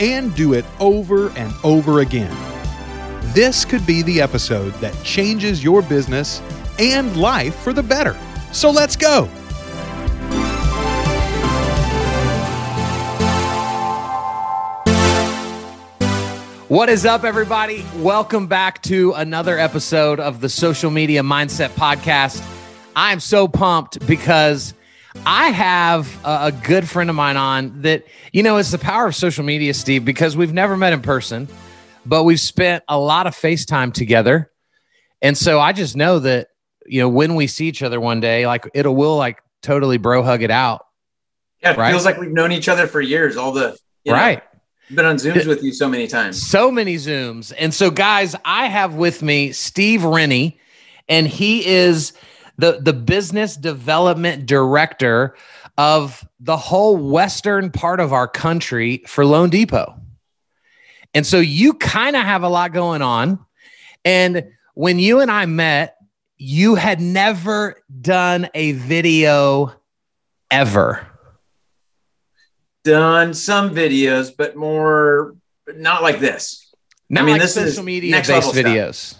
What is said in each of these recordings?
and do it over and over again. This could be the episode that changes your business and life for the better. So let's go. What is up, everybody? Welcome back to another episode of the Social Media Mindset Podcast. I'm so pumped because I have a, a good friend of mine on that, you know, it's the power of social media, Steve, because we've never met in person, but we've spent a lot of FaceTime together. And so I just know that, you know, when we see each other one day, like it'll will like totally bro hug it out. Yeah, it Right. feels like we've known each other for years. All the you know, right. been on Zooms with you so many times. So many Zooms. And so, guys, I have with me Steve Rennie, and he is the, the business development director of the whole western part of our country for Loan Depot. And so, you kind of have a lot going on. And when you and I met, you had never done a video ever. Done some videos, but more not like this. not mean, like this is social media next based videos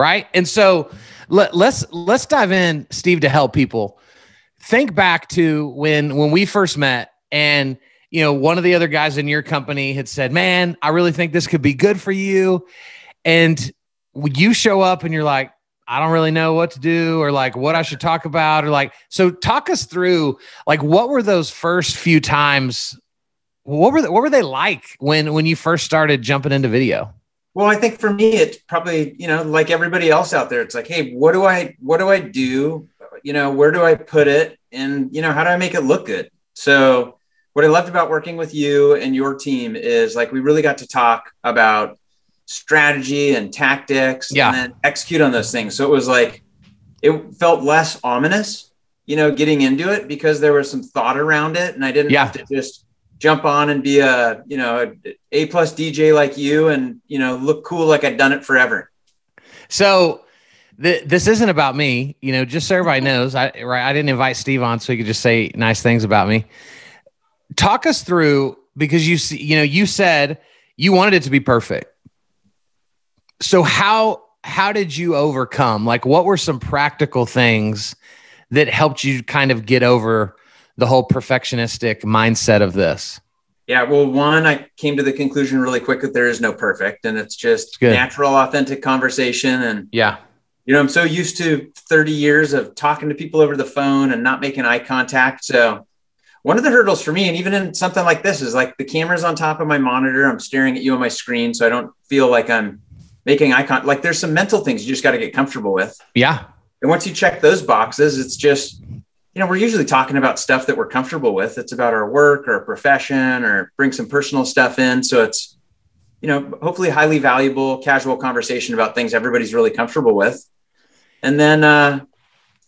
right and so let, let's let's dive in steve to help people. Think back to when when we first met and you know one of the other guys in your company had said man i really think this could be good for you. And you show up and you're like i don't really know what to do or like what i should talk about or like so talk us through like what were those first few times? What were what were they like when when you first started jumping into video Well, I think for me, it's probably you know like everybody else out there. It's like, hey, what do I what do I do? You know, where do I put it? And you know, how do I make it look good? So, what I loved about working with you and your team is like we really got to talk about strategy and tactics Yeah. and then execute on those things. So it was like it felt less ominous, you know, getting into it because there was some thought around it and I didn't Yeah. have to just jump on and be a, you know, a plus DJ like you and, you know, look cool like I'd done it forever. So th- this isn't about me, you know, just so everybody knows. I right, I didn't invite Steve on so he could just say nice things about me. Talk us through because you see, you know, you said you wanted it to be perfect. So how how did you overcome? Like what were some practical things that helped you kind of get over the whole perfectionistic mindset of this? Yeah. Well, one, I came to the conclusion really quick that there is no perfect and it's just Good. natural, authentic conversation. And, Yeah. you know, I'm so used to 30 years of talking to people over the phone and not making eye contact. So, one of the hurdles for me, and even in something like this, is like the camera's on top of my monitor. I'm staring at you on my screen, so I don't feel like I'm making eye contact. Like there's some mental things you just got to get comfortable with. Yeah. And once you check those boxes, it's just, you know, we're usually talking about stuff that we're comfortable with. It's about our work or profession or bring some personal stuff in. So it's, you know, hopefully highly valuable, casual conversation about things everybody's really comfortable with. And then uh,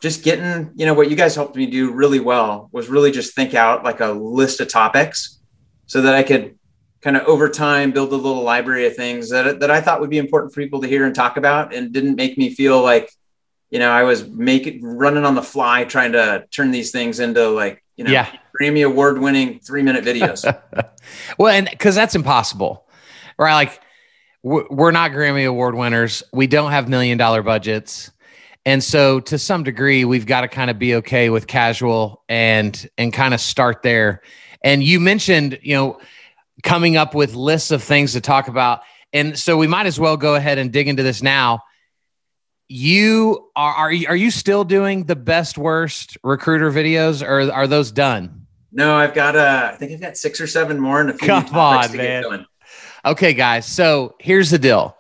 just getting, you know, what you guys helped me do really well was really just think out like a list of topics so that I could kind of over time build a little library of things that, that I thought would be important for people to hear and talk about and didn't make me feel like, you know, I was making running on the fly trying to turn these things into like, you know, Yeah. Grammy award winning three minute videos. Well, and because that's impossible, right? Like, we're we're not Grammy Award winners. We don't have million dollar budgets. And so, to some degree, we've got to kind of be okay with casual and and kind of start there. And you mentioned, you know, coming up with lists of things to talk about. And so, we might as well go ahead and dig into this now. You are are you, are you still doing the best worst recruiter videos, or are those done? no, I've got, uh, I think I've got six or seven more and a few Come on, to get man. Okay, guys. So here's the deal.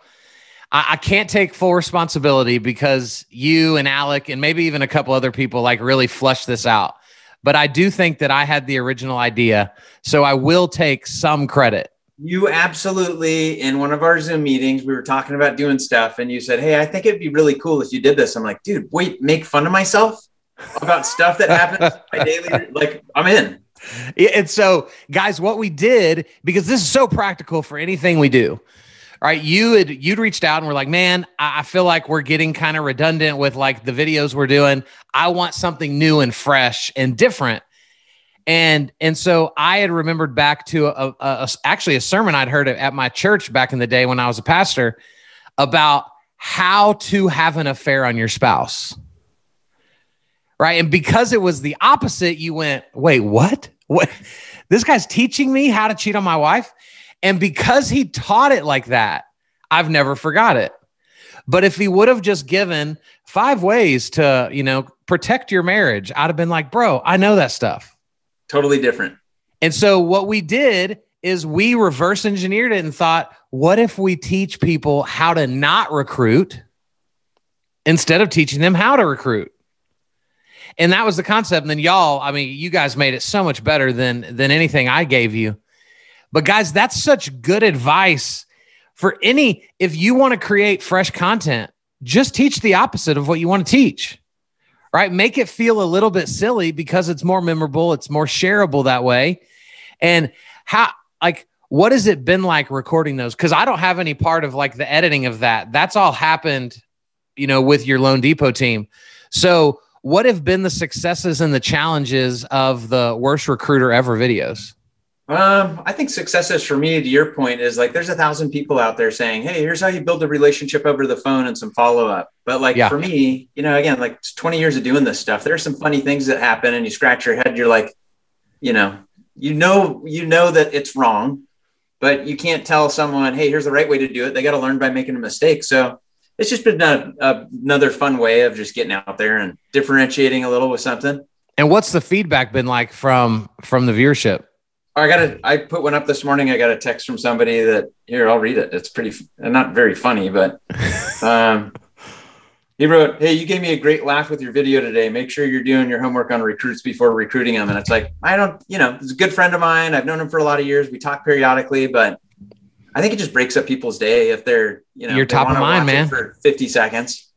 I, I can't take full responsibility because you and Alec and maybe even a couple other people like really flushed this out. But I do think that I had the original idea. So I will take some credit. You absolutely, in one of our Zoom meetings, we were talking about doing stuff, and you said, Hey, I think it'd be really cool if you did this. I'm like, dude, wait, make fun of myself about stuff that happens my daily. Like, I'm in. And so, guys, what we did, because this is so practical for anything we do, right? You had you'd reached out and we're like, man, I feel like we're getting kind of redundant with like the videos we're doing. I want something new and fresh and different. And and so I had remembered back to a, a, a actually a sermon I'd heard at my church back in the day when I was a pastor about how to have an affair on your spouse. Right. And because it was the opposite, you went, wait, what? What? This guy's teaching me how to cheat on my wife. And because he taught it like that, I've never forgot it. But if he would have just given five ways to, you know, protect your marriage, I'd have been like, bro, I know that stuff. Totally different. And so what we did is we reverse engineered it and thought, what if we teach people how to not recruit instead of teaching them how to recruit? And that was the concept. And then y'all, I mean, you guys made it so much better than than anything I gave you. But guys, that's such good advice for any if you want to create fresh content, just teach the opposite of what you want to teach. Right? Make it feel a little bit silly because it's more memorable, it's more shareable that way. And how like what has it been like recording those? Because I don't have any part of like the editing of that. That's all happened, you know, with your loanDepot team. So what have been the successes and the challenges of the worst recruiter ever videos? Um, I think successes for me, to your point, is like there's a thousand people out there saying, "Hey, here's how you build a relationship over the phone and some follow up." But like yeah. for me, you know, again, like 20 years of doing this stuff, there's some funny things that happen, and you scratch your head. You're like, you know, you know, you know that it's wrong, but you can't tell someone, "Hey, here's the right way to do it." They got to learn by making a mistake. So it's just been a, a, another fun way of just getting out there and differentiating a little with something. And what's the feedback been like from from the viewership? I got a, I put one up this morning. I got a text from somebody that here, I'll read it. It's pretty, not very funny, but, um, he wrote, Hey, you gave me a great laugh with your video today. Make sure you're doing your homework on recruits before recruiting them. And it's like, I don't, you know, he's a good friend of mine. I've known him for a lot of years. We talk periodically, but I think it just breaks up people's day if they're, you know, you're top of mind, man, for 50 seconds.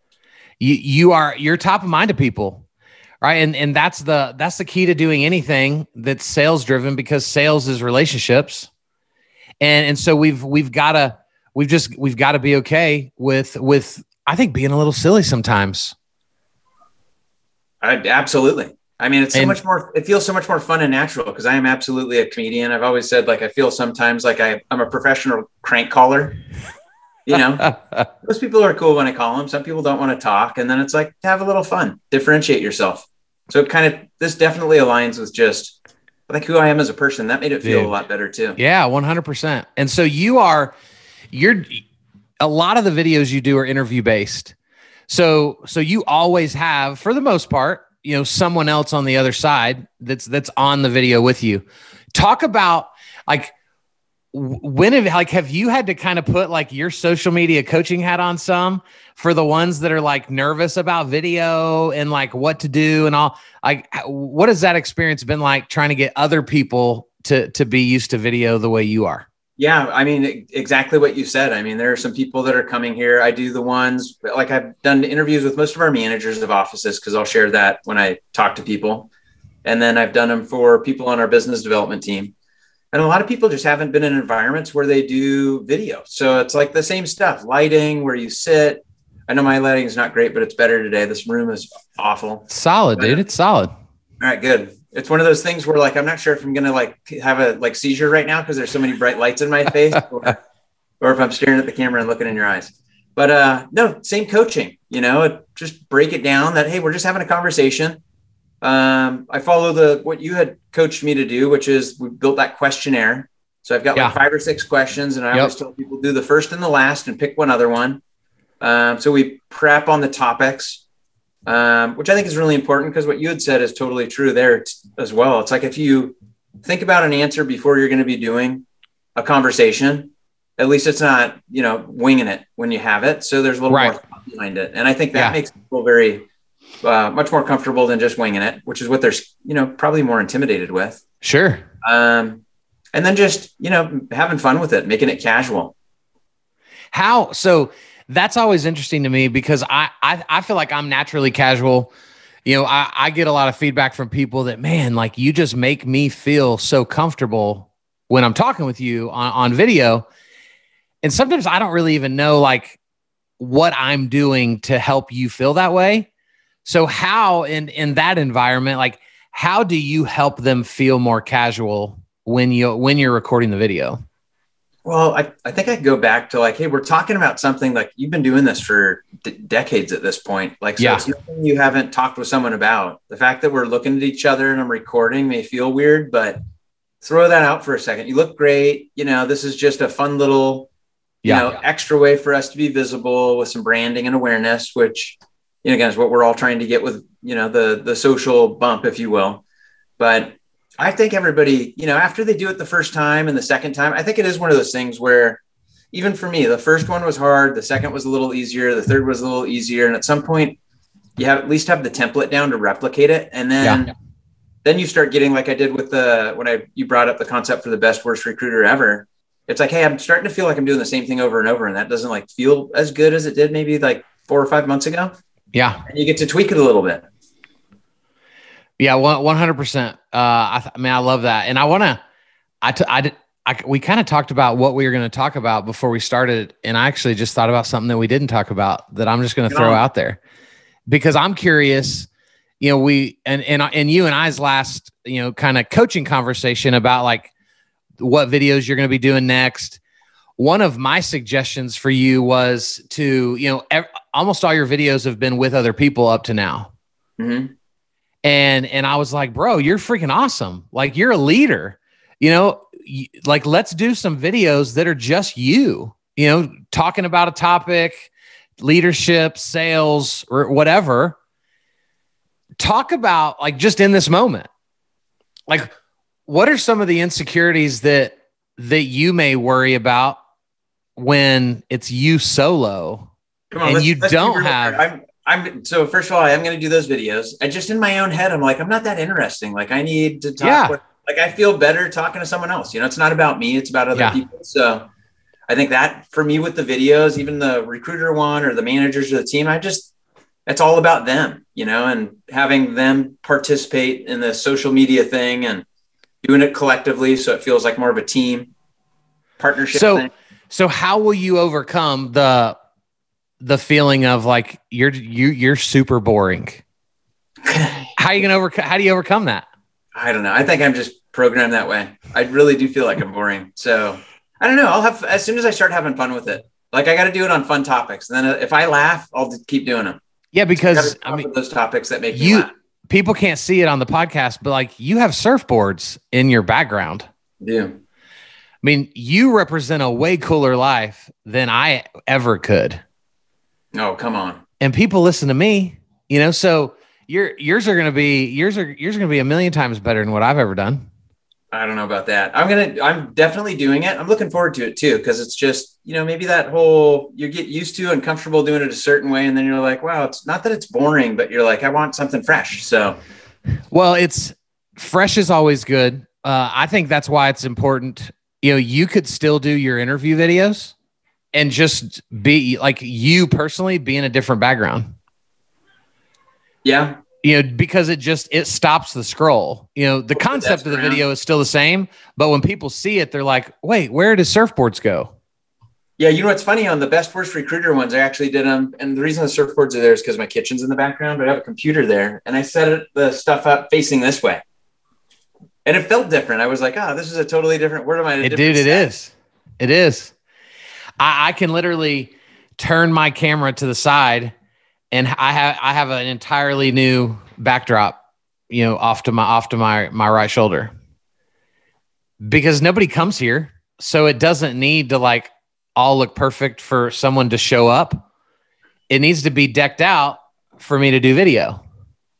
You, you are, you're top of mind to people. Right. And, and that's the, that's the key to doing anything that's sales driven because sales is relationships. And, and so we've, we've got to, we've just, we've got to be okay with, with, I think being a little silly sometimes. I, absolutely. I mean, it's so and, much more, it feels so much more fun and natural because I am absolutely a comedian. I've always said, like, I feel sometimes like I, I'm a professional crank caller. You know, most people are cool when I call them. Some people don't want to talk. And then it's like, have a little fun, differentiate yourself. So it kind of, this definitely aligns with just like who I am as a person. That made it feel Dude. a lot better too. Yeah, 100%. And so you are, you're, a lot of the videos you do are interview based. So, so you always have, for the most part, you know someone else on the other side that's that's on the video with you talk about like when have like have you had to kind of put like your social media coaching hat on some for the ones that are like nervous about video and like what to do and all like what has that experience been like trying to get other people to to be used to video the way you are yeah, I mean exactly what you said. I mean, there are some people that are coming here. I do the ones like I've done interviews with most of our managers of offices because I'll share that when I talk to people. And then I've done them for people on our business development team. And a lot of people just haven't been in environments where they do video. So it's like the same stuff, lighting, where you sit. I know my lighting is not great, but it's better today. This room is awful. Solid, dude. It's solid. All right, good it's one of those things where like I'm not sure if I'm gonna like have a like seizure right now because there's so many bright lights in my face, or, or, if I'm staring at the camera and looking in your eyes. But uh, no, same coaching. You know, just break it down that hey, we're just having a conversation. Um, I follow the what you had coached me to do, which is we built that questionnaire. So I've got yeah. like five or six questions, and I yep. always tell people do the first and the last, and pick one other one. Um, so we prep on the topics um, which I think is really important because what you had said is totally true there as well. It's like if you think about an answer before you're going to be doing a conversation, at least it's not, you know, winging it when you have it. So there's a little right. more behind it. And I think that yeah. makes people very, uh, much more comfortable than just winging it, which is what they're, you know, probably more intimidated with. Sure. Um, and then just you know having fun with it, making it casual. How so? That's always interesting to me because I I, I feel like I'm naturally casual. You know, I, I get a lot of feedback from people that man, like you just make me feel so comfortable when I'm talking with you on, on video. And sometimes I don't really even know like what I'm doing to help you feel that way. So how in in that environment, like how do you help them feel more casual when you when you're recording the video? Well, I, I think I go back to like, hey, we're talking about something like you've been doing this for d- decades at this point. Like, so Yeah. you haven't talked with someone about. The fact that we're looking at each other and I'm recording may feel weird, but throw that out for a second. You look great. You know, this is just a fun little, you Yeah. know, extra way for us to be visible with some branding and awareness, which, you know, again, is what we're all trying to get with, you know, the the social bump, if you will. But I think everybody, you know, after they do it the first time and the second time, I think it is one of those things where even for me, the first one was hard, the second was a little easier, the third was a little easier, and at some point, you have at least have the template down to replicate it, and then Yeah. then you start getting like I did with the when I you brought up the concept for the best worst recruiter ever. It's like, hey, I'm starting to feel like I'm doing the same thing over and over, and that doesn't like feel as good as it did maybe like four or five months ago. Yeah. And you get to tweak it a little bit. Yeah, one hundred percent. Uh, I, th- I mean, I love that, and I want to. I, t- I, did- I we kind of talked about what we were going to talk about before we started, and I actually just thought about something that we didn't talk about that I'm just going to throw on. out there because I'm curious. You know, we and and and you and I's last you know kind of coaching conversation about like what videos you're going to be doing next. One of my suggestions for you was to you know ev- almost all your videos have been with other people up to now hmm and and I was like, bro, you're freaking awesome. Like you're a leader. You know, like let's do some videos that are just you. You know, talking about a topic, leadership, sales, or whatever. Talk about like just in this moment. Like what are some of the insecurities that that you may worry about when it's you solo Come And you don't have- I'm, I'm so first of all, I am going to do those videos. I just in my own head, I'm like, I'm not that interesting. Like, I need to talk. Yeah. With, like, I feel better talking to someone else. You know, it's not about me; it's about other Yeah. people. So, I think that for me with the videos, even the recruiter one or the managers or the team, I just it's all about them. You know, and having them participate in the social media thing and doing it collectively, so it feels like more of a team partnership. So- thing. So how will you overcome the the feeling of like you're you you're super boring? How you gonna overcome? How do you overcome that? I don't know. I think I'm just programmed that way. I really do feel like I'm boring. So I don't know. I'll have as soon as I start having fun with it. Like I got to do it on fun topics. And then uh, if I laugh, I'll keep doing them. Yeah, because gotta I mean, those topics that make you- people can't see it on the podcast, but like you have surfboards in your background. Yeah. I mean, you represent a way cooler life than I ever could. Oh come on. And people listen to me, you know, so your yours are gonna be yours are yours are gonna be a million times better than what I've ever done. I don't know about that. I'm gonna. I'm definitely doing it. I'm looking forward to it too because it's just you know maybe that whole you get used to and comfortable doing it a certain way, and then you're like, wow, it's not that it's boring, but you're like, I want something fresh. So Well, it's fresh is always good. Uh, I think that's why it's important. You know, you could still do your interview videos and just be like you personally be in a different background. yeah, You know, because it just it stops the scroll. You know, the concept of the around. video is still the same, but when people see it, they're like, "Wait, where does surfboards go?" Yeah, you know what's funny on the best worst recruiter ones, I actually did them, and the reason the surfboards are there is because my kitchen's in the background, but I have a computer there, and I set it, the stuff up facing this way, and it felt different. I was like, oh, this is a totally different. Where am I? It, dude, it is. It is. I, I can literally turn my camera to the side, and I have I have an entirely new backdrop, you know, off to my off to my my right shoulder, because nobody comes here, so it doesn't need to like all look perfect for someone to show up. It needs to be decked out for me to do video.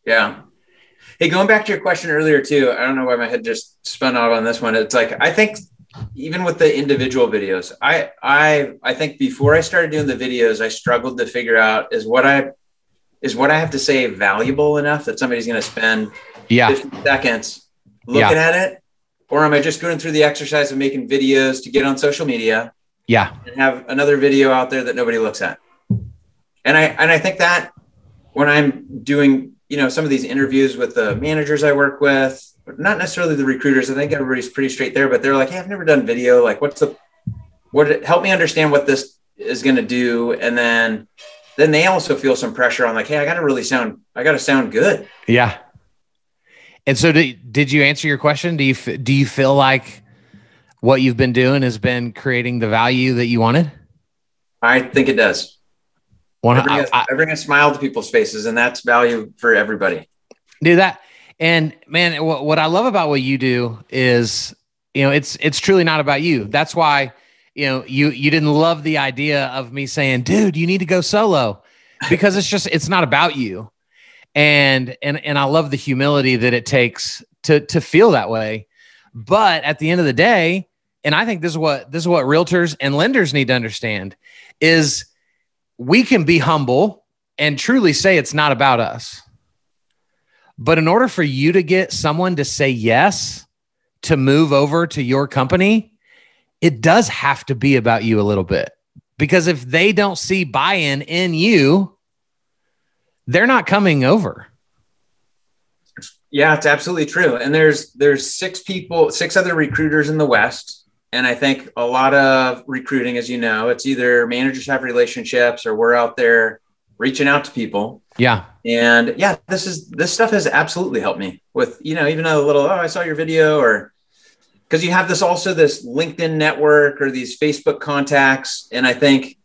Yeah. Hey, going back to your question earlier too, I don't know why my head just spun off on this one. It's like I think even with the individual videos, I I I think before I started doing the videos, I struggled to figure out is what I is what I have to say valuable enough that somebody's going to spend Yeah, 50 seconds looking at it or am I just going through the exercise of making videos to get on social media? Yeah. And have another video out there that nobody looks at. And I and I think that when I'm doing, you know, some of these interviews with the managers I work with, not necessarily the recruiters, I think everybody's pretty straight there, but they're like, Hey, I've never done video. Like, what's the what help me understand what this is going to do? And then then they also feel some pressure on like, Hey, I got to really sound, I got to sound good. Yeah. And so, did, did you answer your question? Do you do you feel like what you've been doing has been creating the value that you wanted? I think it does. One, I, bring a, I, I bring a smile to people's faces, and that's value for everybody. Do that, and man, what, what I love about what you do is, you know, it's it's truly not about you. That's why, you know, you you didn't love the idea of me saying, "Dude, you need to go solo," because it's just it's not about you and and and I love the humility that it takes to to feel that way. But at the end of the day, and I think this is what this is what realtors and lenders need to understand is we can be humble and truly say it's not about us. But in order for you to get someone to say yes to move over to your company, it does have to be about you a little bit. Because if they don't see buy in in you, they're not coming over. Yeah, it's absolutely true. And there's there's six people, six other recruiters in the West. And I think a lot of recruiting, as you know, it's either managers have relationships or we're out there reaching out to people. Yeah. And yeah, this is this stuff has absolutely helped me with, you know, even a little, oh, I saw your video or because you have this also this LinkedIn network or these Facebook contacts. And I think,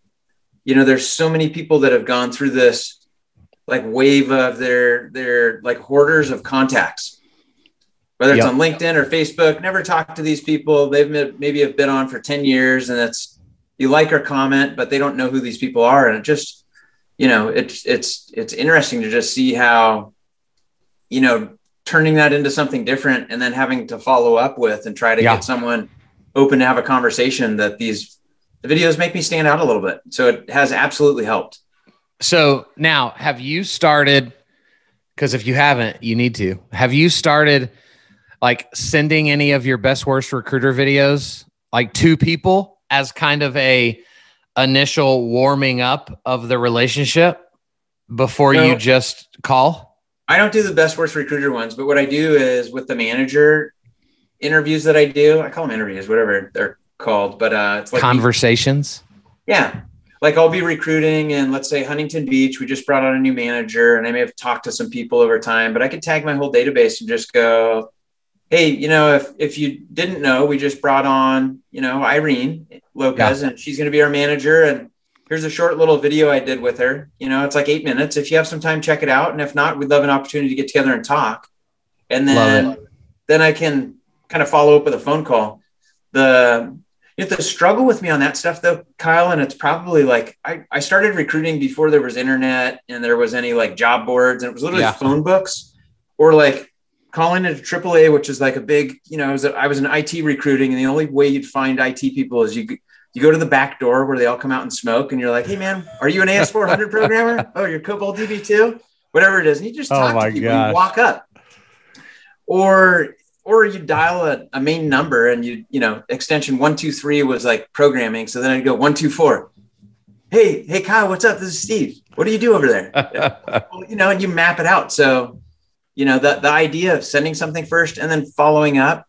you know, there's so many people that have gone through this like wave of their their like hoarders of contacts whether it's yep. on linkedin or facebook never talk to these people they've maybe have been on for 10 years and it's you like or comment but they don't know who these people are and it just you know it's it's it's interesting to just see how you know turning that into something different and then having to follow up with and try to yeah. get someone open to have a conversation that these the videos make me stand out a little bit so it has absolutely helped so now, have you started? Because if you haven't, you need to. Have you started like sending any of your best worst recruiter videos like to people as kind of a initial warming up of the relationship before no, you just call? I don't do the best worst recruiter ones, but what I do is with the manager interviews that I do, I call them interviews, whatever they're called, but uh, it's like conversations. Yeah, like I'll be recruiting and let's say Huntington Beach, we just brought on a new manager and I may have talked to some people over time, but I could tag my whole database and just go, Hey, you know, if, if you didn't know, we just brought on, you know, Irene Lopez yeah. and she's going to be our manager. And here's a short little video I did with her. You know, it's like eight minutes. If you have some time, check it out. And if not, we'd love an opportunity to get together and talk. And then, then I can kind of follow up with a phone call. The you have to struggle with me on that stuff though, Kyle. And it's probably like I, I started recruiting before there was internet and there was any like job boards and it was literally yeah. phone books or like calling it a AAA, which is like a big, you know, I was, a, I was in IT recruiting and the only way you'd find IT people is you you go to the back door where they all come out and smoke and you're like, hey man, are you an AS400 programmer? Oh, you're COBOL DB2? Whatever it is. And you just oh talk oh to people, you walk up. Or or you dial a, a, main number and you you know extension 123 was like programming so then i'd go 124 hey hey kyle what's up this is steve what do you do over there well, you know and you map it out so you know the, the idea of sending something first and then following up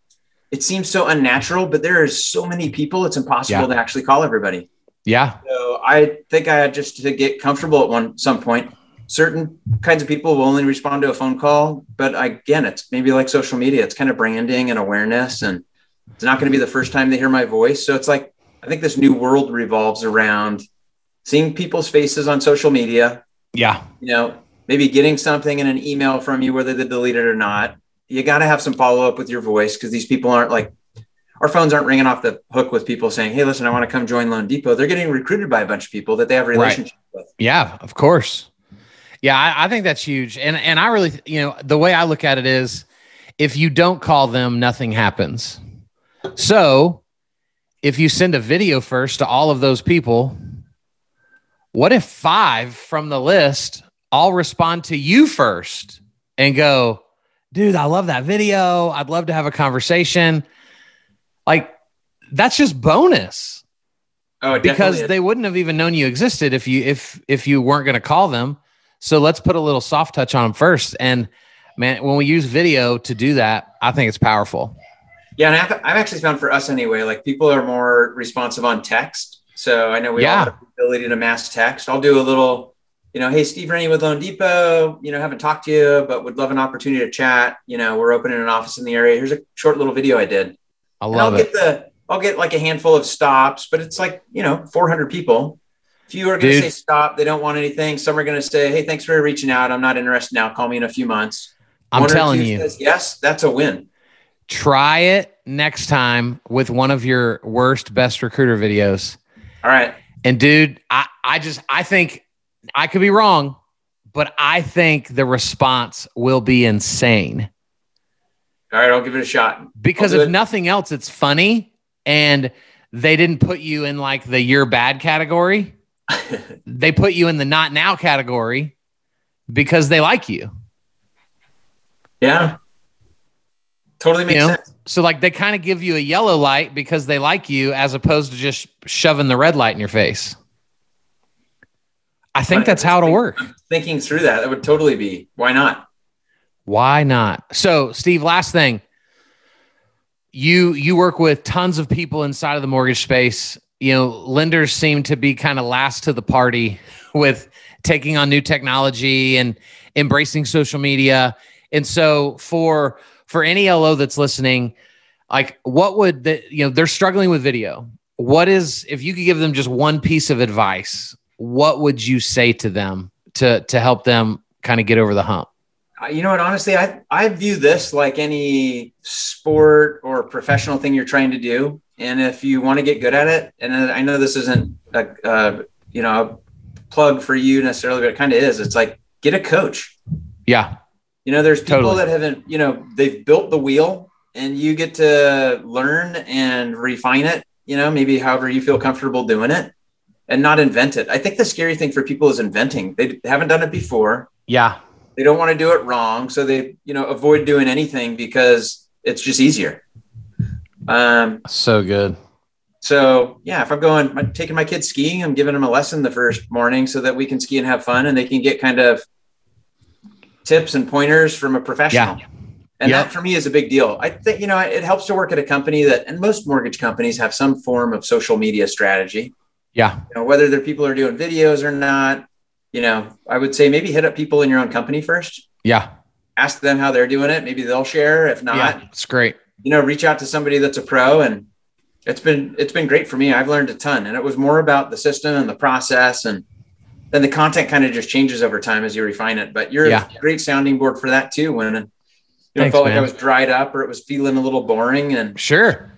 it seems so unnatural but there are so many people it's impossible yeah. to actually call everybody. Yeah. So i think i had just to get comfortable at one some point. Certain kinds of people will only respond to a phone call but again it's maybe like social media it's kind of branding and awareness and it's not going to be the first time they hear my voice. So it's like i think this new world revolves around seeing people's faces on social media. Yeah. You know maybe getting something in an email from you whether they delete it or not you got to have some follow up with your voice because these people aren't like our phones aren't ringing off the hook with people saying hey listen i want to come join loan depot they're getting recruited by a bunch of people that they have relationships right. with yeah of course yeah, I, I think that's huge. And and I really, you know, the way I look at it is if you don't call them, nothing happens. So if you send a video first to all of those people, what if five from the list all respond to you first and go, dude, I love that video. I'd love to have a conversation. like that's just bonus Oh, because is. they wouldn't have even known you existed if you if if you weren't going to call them. So let's put a little soft touch on them first. And man, when we use video to do that, I think it's powerful. Yeah, and I've, I've actually found for us anyway, like people are more responsive on text. So I know we Yeah. all have the ability to mass text. I'll do a little, you know, hey, Steve Rennie with Loan Depot, you know, haven't talked to you, but would love an opportunity to chat. You know, we're opening an office in the area. Here's a short little video I did. I And love I'll it. get the, I'll get like a handful of stops, but it's like, you know, 400 people. You are going to say stop, they don't want anything. Some are going to say, hey, thanks for reaching out. I'm not interested now. Call me in a few months. I'm One telling you, says yes, that's a win. try it next time with one of your worst best recruiter videos. All right. And dude, I, I just I think I could be wrong, but I think the response will be insane. All right. I'll give it a shot. Because if it. nothing else, it's funny and they didn't put you in like the you're bad category. they put you in the not now category because they like you. Yeah. Totally makes You know? sense. So like they kind of give you a yellow light because they like you as opposed to just shoving the red light in your face. I think that's how it'll work. Thinking through that, that would totally be why not? Why not? So, Steve, last thing. You you work with tons of people inside of the mortgage space. You know, lenders seem to be kind of last to the party with taking on new technology and embracing social media. And so for for any LO that's listening, like what would the you know, they're struggling with video. What is if you could give them just one piece of advice, what would you say to them to to help them kind of get over the hump? Uh, You know what? Honestly, I, I view this like any sport or professional thing you're trying to do. And if you want to get good at it, and I know this isn't a, uh, you know, a plug for you necessarily, but it kind of is. It's like get a coach. Yeah. You know, there's people Totally. that haven't, you know, they've built the wheel and you get to learn and refine it, you know, maybe however you feel comfortable doing it and not invent it. I think the scary thing for people is inventing. They haven't done it before. Yeah. They don't want to do it wrong. So they, you know, avoid doing anything because it's just easier. Um, So good. so yeah, if I'm going, I'm taking my kids skiing, I'm giving them a lesson the first morning so that we can ski and have fun and they can get kind of tips and pointers from a professional. And Yep. that for me is a big deal. I think, you know, it helps to work at a company that, and most mortgage companies have some form of social media strategy, Yeah. you know, whether their people are doing videos or not, you know, I would say maybe hit up people in your own company first, Yeah. ask them how they're doing it. Maybe they'll share. If not, yeah. It's great. you know, reach out to somebody that's a pro and it's been it's been great for me. I've learned a ton. And it was more about the system and the process and then the content kind of just changes over time as you refine it. But you're Yeah. a great sounding board for that too when you know, it Thanks, felt like I was dried up or it was feeling a little boring and Sure.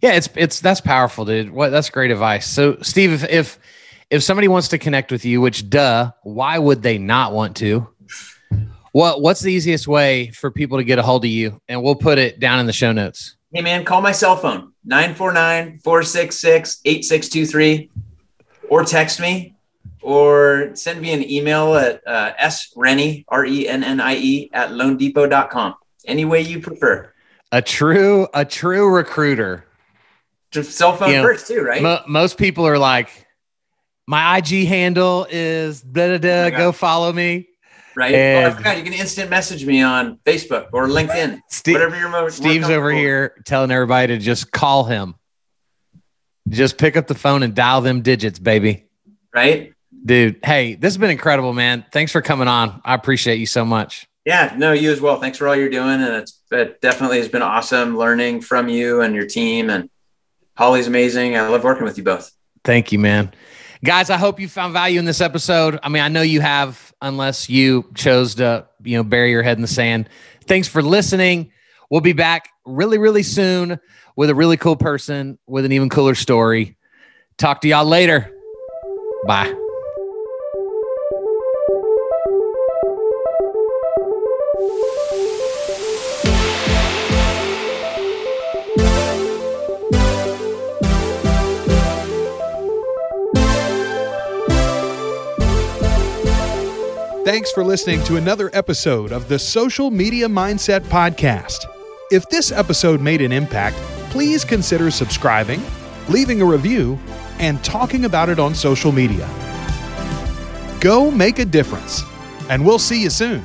Yeah, it's it's that's powerful, dude. What that's great advice. So, Steve, if if if somebody wants to connect with you, which duh, why would they not want to? What what's the easiest way for people to get a hold of you? And we'll put it down in the show notes. hey man, call my cell phone 949-466-8623 or text me or send me an email at uh, srennie, R-E-N-N-I-E E, at loandepot.com. Any way you prefer. A true a true recruiter. Just cell phone Yeah. first too, right? Mo- most people are like, my IG handle is da da da. Oh Go follow me. right? oh, I And- forgot. You can instant message me on Facebook or LinkedIn, Steve, whatever you're mo- more Steve's over here telling everybody to just call him. Just pick up the phone and dial them digits, baby. right? Dude, hey, this has been incredible, man. Thanks for coming on. I appreciate you so much. Yeah, no, you as well. Thanks for all you're doing, and it's it definitely has been awesome learning from you and your team. And Holly's amazing. I love working with you both. Thank you, man. Guys, I hope you found value in this episode. I mean, I know you have, unless you chose to, you know, bury your head in the sand. Thanks for listening. We'll be back really, really soon with a really cool person with an even cooler story. Talk to y'all later. Bye. Thanks for listening to another episode of the Social Media Mindset Podcast. If this episode made an impact, please consider subscribing, leaving a review, and talking about it on social media. Go make a difference, and we'll see you soon.